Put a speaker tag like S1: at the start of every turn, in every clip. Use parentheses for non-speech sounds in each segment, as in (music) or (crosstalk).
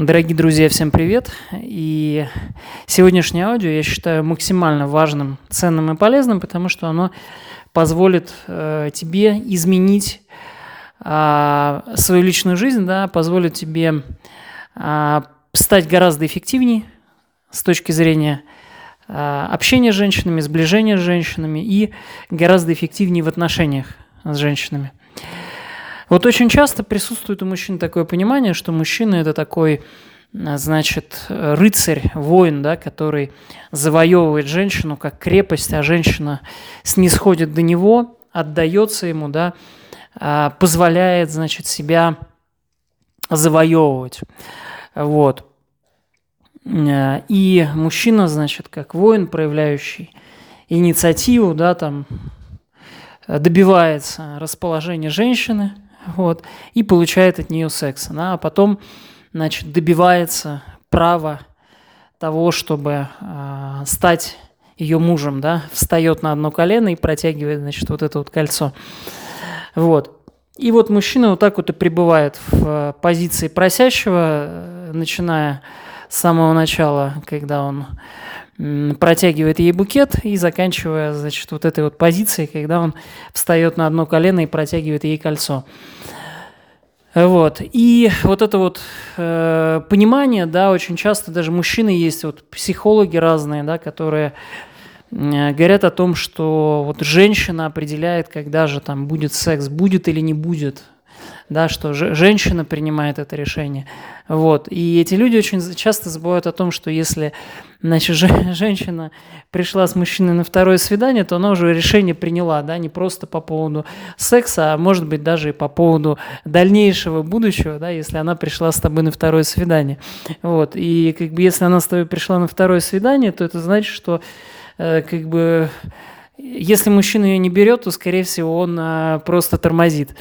S1: Дорогие друзья, всем привет! И сегодняшнее аудио я считаю максимально важным, ценным и полезным, потому что оно позволит э, тебе изменить э, свою личную жизнь, да, позволит тебе э, стать гораздо эффективнее с точки зрения э, общения с женщинами, сближения с женщинами и гораздо эффективнее в отношениях с женщинами. Вот очень часто присутствует у мужчин такое понимание, что мужчина – это такой, значит, рыцарь, воин, да, который завоевывает женщину как крепость, а женщина снисходит до него, отдается ему, да, а, позволяет, значит, себя завоевывать. Вот. И мужчина, значит, как воин, проявляющий инициативу, да, там, добивается расположения женщины – вот, и получает от нее секс. Она потом значит, добивается права того, чтобы э, стать ее мужем, да, встает на одно колено и протягивает, значит, вот это вот кольцо. Вот. И вот мужчина вот так вот и пребывает в э, позиции просящего, э, начиная с самого начала, когда он протягивает ей букет и заканчивая, значит, вот этой вот позицией, когда он встает на одно колено и протягивает ей кольцо. Вот. И вот это вот э, понимание, да, очень часто даже мужчины есть, вот психологи разные, да, которые э, говорят о том, что вот женщина определяет, когда же там будет секс, будет или не будет да, что женщина принимает это решение. Вот. И эти люди очень часто забывают о том, что если значит, (laughs) женщина пришла с мужчиной на второе свидание, то она уже решение приняла, да, не просто по поводу секса, а может быть даже и по поводу дальнейшего будущего, да, если она пришла с тобой на второе свидание. Вот. И как бы если она с тобой пришла на второе свидание, то это значит, что э, как бы если мужчина ее не берет, то, скорее всего, он а, просто тормозит.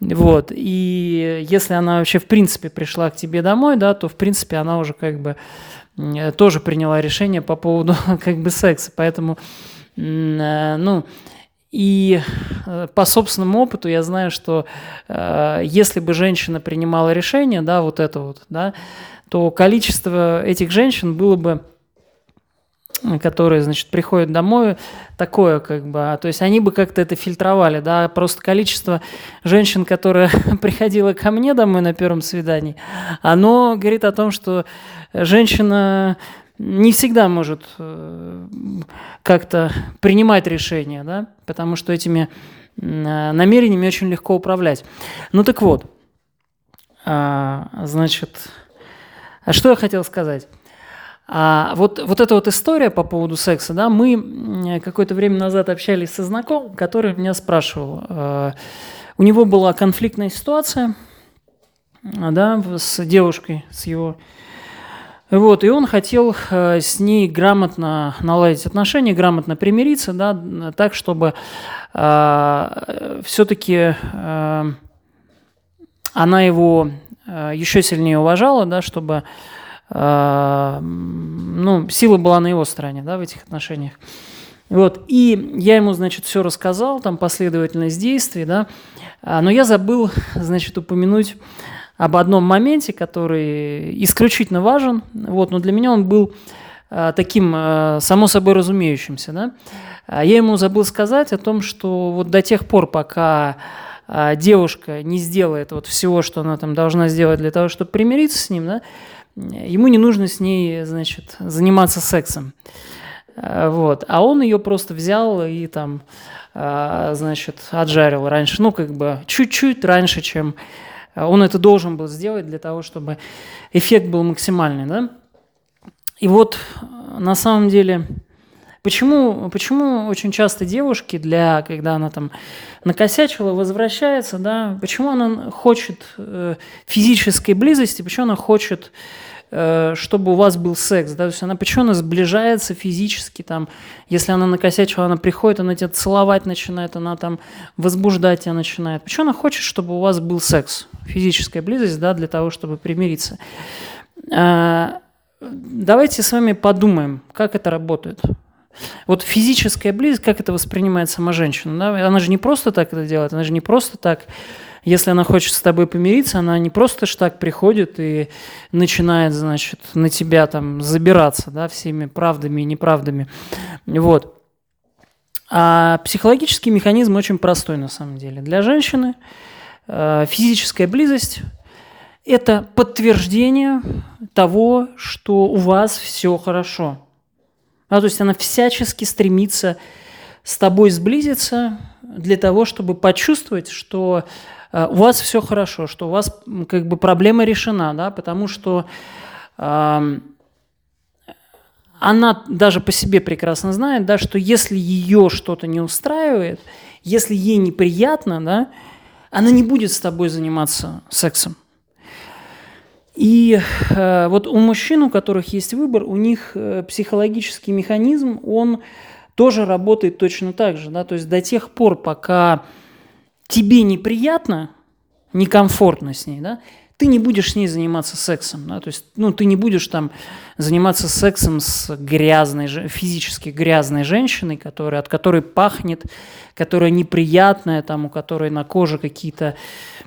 S1: Вот. И если она вообще, в принципе, пришла к тебе домой, да, то, в принципе, она уже как бы тоже приняла решение по поводу (laughs) как бы секса. Поэтому, э, ну, и э, по собственному опыту я знаю, что э, если бы женщина принимала решение, да, вот это вот, да, то количество этих женщин было бы которые, значит, приходят домой, такое как бы, а, то есть они бы как-то это фильтровали, да, просто количество женщин, которые (laughs) приходила ко мне домой на первом свидании, оно говорит о том, что женщина не всегда может э, как-то принимать решения, да, потому что этими намерениями очень легко управлять. Ну так вот, а, значит, а что я хотел сказать? А вот, вот эта вот история по поводу секса, да, мы какое-то время назад общались со знакомым, который меня спрашивал. Э, у него была конфликтная ситуация, да, с девушкой, с его вот, и он хотел э, с ней грамотно наладить отношения, грамотно примириться, да, так, чтобы э, все-таки э, она его э, еще сильнее уважала, да, чтобы а, ну, сила была на его стороне, да, в этих отношениях. Вот, и я ему, значит, все рассказал, там последовательность действий, да, а, но я забыл, значит, упомянуть об одном моменте, который исключительно важен, вот, но для меня он был а, таким, само собой разумеющимся, да. Я ему забыл сказать о том, что вот до тех пор, пока девушка не сделает вот всего, что она там должна сделать для того, чтобы примириться с ним, да, ему не нужно с ней, значит, заниматься сексом. Э, вот. А он ее просто взял и там, э, значит, отжарил раньше, ну, как бы чуть-чуть раньше, чем он это должен был сделать для того, чтобы эффект был максимальный, да. И вот на самом деле, почему, почему очень часто девушки, для, когда она там накосячила, возвращается, да, почему она хочет э, физической близости, почему она хочет Э, чтобы у вас был секс, да, то есть она почему она сближается физически, там, если она накосячила, она приходит, она тебя целовать начинает, она там возбуждать тебя начинает. Почему она хочет, чтобы у вас был секс, физическая близость, да, для того, чтобы примириться? Э, давайте с вами подумаем, как это работает. Вот физическая близость, как это воспринимает сама женщина, да? Она же не просто так это делает, она же не просто так если она хочет с тобой помириться, она не просто ж так приходит и начинает, значит, на тебя там забираться, да, всеми правдами и неправдами. Вот. А психологический механизм очень простой на самом деле. Для женщины э, физическая близость – это подтверждение того, что у вас все хорошо. А, то есть она всячески стремится с тобой сблизиться для того, чтобы почувствовать, что у вас все хорошо, что у вас как бы проблема решена, да, потому что э, она даже по себе прекрасно знает, да, что если ее что-то не устраивает, если ей неприятно, да, она не будет с тобой заниматься сексом. И э, вот у мужчин, у которых есть выбор, у них э, психологический механизм, он тоже работает точно так же. Да? То есть до тех пор, пока тебе неприятно, некомфортно с ней, да, ты не будешь с ней заниматься сексом, да, то есть, ну, ты не будешь там заниматься сексом с грязной, физически грязной женщиной, которая, от которой пахнет, которая неприятная, там, у которой на коже какие-то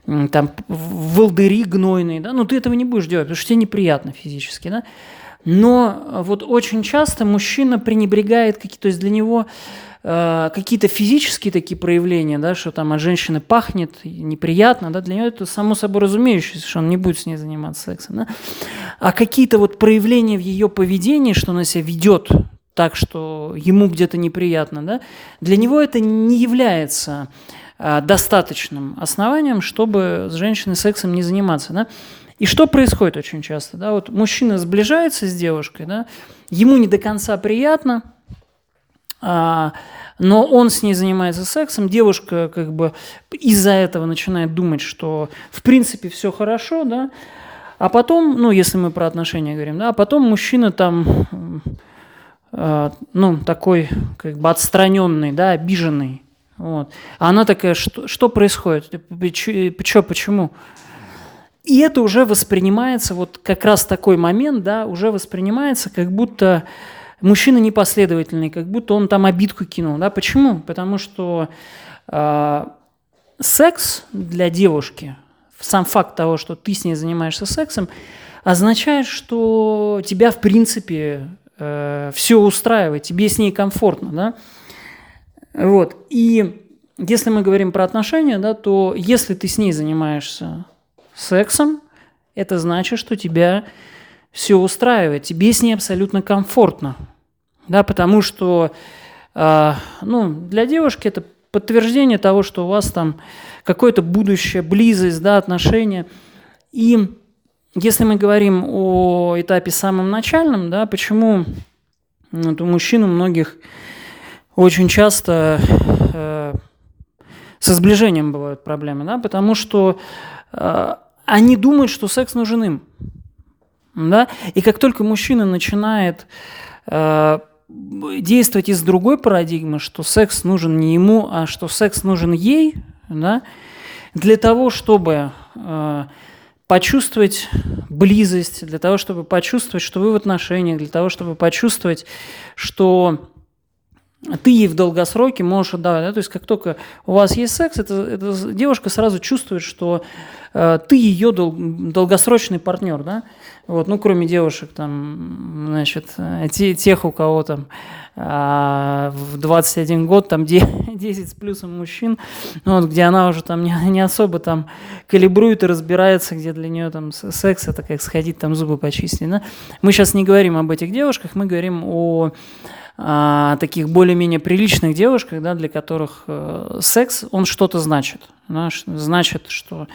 S1: там волдыри гнойные, да, ну, ты этого не будешь делать, потому что тебе неприятно физически, да, но вот очень часто мужчина пренебрегает, то есть для него Э, какие-то физические такие проявления, да, что там от женщины пахнет неприятно, да, для него это само собой разумеющееся, что он не будет с ней заниматься сексом, да. А какие-то вот проявления в ее поведении, что она себя ведет так, что ему где-то неприятно, да, для него это не является а, достаточным основанием, чтобы с женщиной сексом не заниматься, да. И что происходит очень часто, да, вот мужчина сближается с девушкой, да, ему не до конца приятно, а, но он с ней занимается сексом, девушка как бы из-за этого начинает думать, что в принципе все хорошо, да, а потом, ну, если мы про отношения говорим, да, а потом мужчина там, э, ну, такой как бы отстраненный, да, обиженный, вот. А она такая, что, что происходит? Что, почему? И это уже воспринимается, вот как раз такой момент, да, уже воспринимается как будто мужчина непоследовательный, как будто он там обидку кинул. Да? Почему? Потому что э, секс для девушки, сам факт того, что ты с ней занимаешься сексом, означает, что тебя, в принципе, э, все устраивает, тебе с ней комфортно. Да? Вот. И если мы говорим про отношения, да, то если ты с ней занимаешься сексом, это значит, что тебя все устраивает, тебе с ней абсолютно комфортно. Да, потому что э, ну, для девушки это подтверждение того, что у вас там какое-то будущее, близость, да, отношения. И если мы говорим о этапе самом начальном, да, почему вот у мужчин у многих очень часто э, со сближением бывают проблемы, да, потому что э, они думают, что секс нужен им. Да? И как только мужчина начинает э, действовать из другой парадигмы, что секс нужен не ему, а что секс нужен ей, да, для того, чтобы э, почувствовать близость, для того, чтобы почувствовать, что вы в отношениях, для того, чтобы почувствовать, что ты ей в долгосроке можешь отдавать. Да? То есть как только у вас есть секс, это, это девушка сразу чувствует, что э, ты ее дол- долгосрочный партнер. Да? Вот, ну, кроме девушек, там, значит, те, тех, у кого там а, в 21 год, там 10 (laughs) с плюсом мужчин, вот, где она уже там не, не особо там калибрует и разбирается, где для нее там секс, это как сходить там зубы почистить. Да? Мы сейчас не говорим об этих девушках, мы говорим о а, таких более-менее приличных девушках, да, для которых э, секс, он что-то значит. Да, значит, что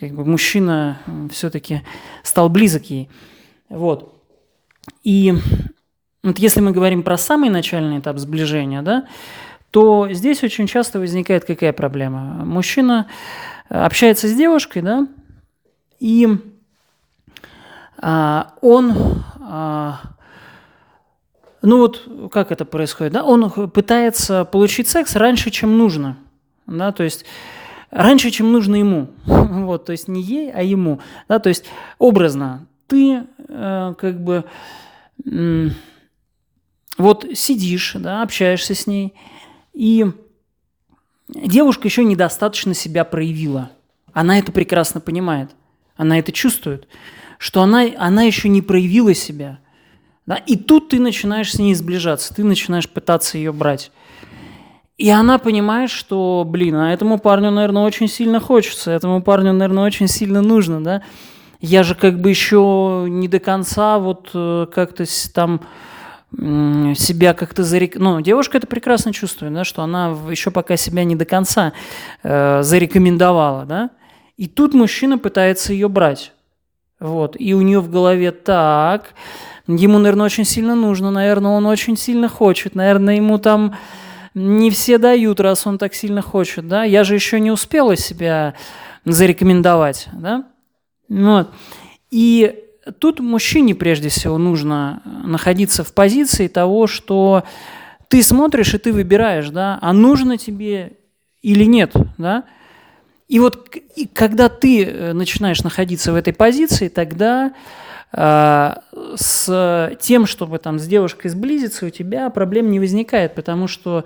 S1: как бы, мужчина все-таки стал близок ей. Вот. И вот если мы говорим про самый начальный этап сближения, да, то здесь очень часто возникает какая проблема? Мужчина общается с девушкой, да, и а, он а, ну вот как это происходит, да? Он пытается получить секс раньше, чем нужно, да, то есть раньше, чем нужно ему, (laughs) вот, то есть не ей, а ему, да, то есть образно ты э, как бы э, вот сидишь, да, общаешься с ней, и девушка еще недостаточно себя проявила, Она это прекрасно понимает, она это чувствует, что она, она еще не проявила себя. Да? И тут ты начинаешь с ней сближаться, ты начинаешь пытаться ее брать. И она понимает, что, блин, а этому парню, наверное, очень сильно хочется, этому парню, наверное, очень сильно нужно, да. Я же как бы еще не до конца вот э, как-то там себя как-то зарек... Ну, девушка это прекрасно чувствует, да, что она еще пока себя не до конца э, зарекомендовала, да. И тут мужчина пытается ее брать. Вот. И у нее в голове так, ему, наверное, очень сильно нужно, наверное, он очень сильно хочет, наверное, ему там не все дают, раз он так сильно хочет, да. Я же еще не успела себя зарекомендовать, да. Вот. И тут мужчине прежде всего нужно находиться в позиции того, что ты смотришь и ты выбираешь, да, а нужно тебе или нет, да. И вот и когда ты э, начинаешь находиться в этой позиции, тогда э, с тем, чтобы там с девушкой сблизиться, у тебя проблем не возникает, потому что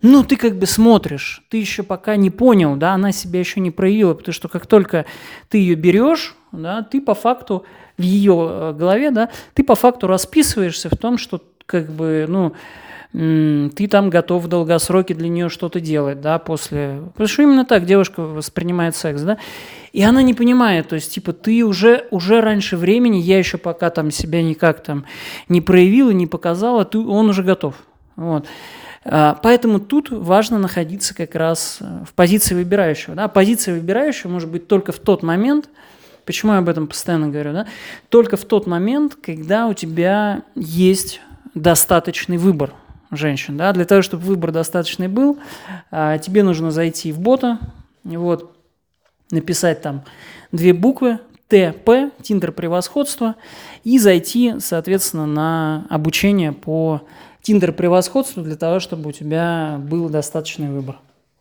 S1: ну, ты как бы смотришь, ты еще пока не понял, да, она себя еще не проявила, потому что как только ты ее берешь, да, ты по факту в ее э, голове, да, ты по факту расписываешься в том, что как бы, ну, ты там готов в долгосроке для нее что-то делать, да, после... Потому что именно так девушка воспринимает секс, да, и она не понимает, то есть, типа, ты уже, уже раньше времени, я еще пока там себя никак там не проявила, не показала, ты, он уже готов, вот. А, поэтому тут важно находиться как раз э, в позиции выбирающего. Да? Позиция выбирающего может быть только в тот момент, почему я об этом постоянно говорю, да? только в тот момент, когда у тебя есть достаточный выбор женщин. Да? Для того, чтобы выбор достаточный был, а, тебе нужно зайти в бота, вот, написать там две буквы, ТП, Тиндер превосходство, и зайти, соответственно, на обучение по Тиндер превосходству для того, чтобы у тебя был достаточный выбор.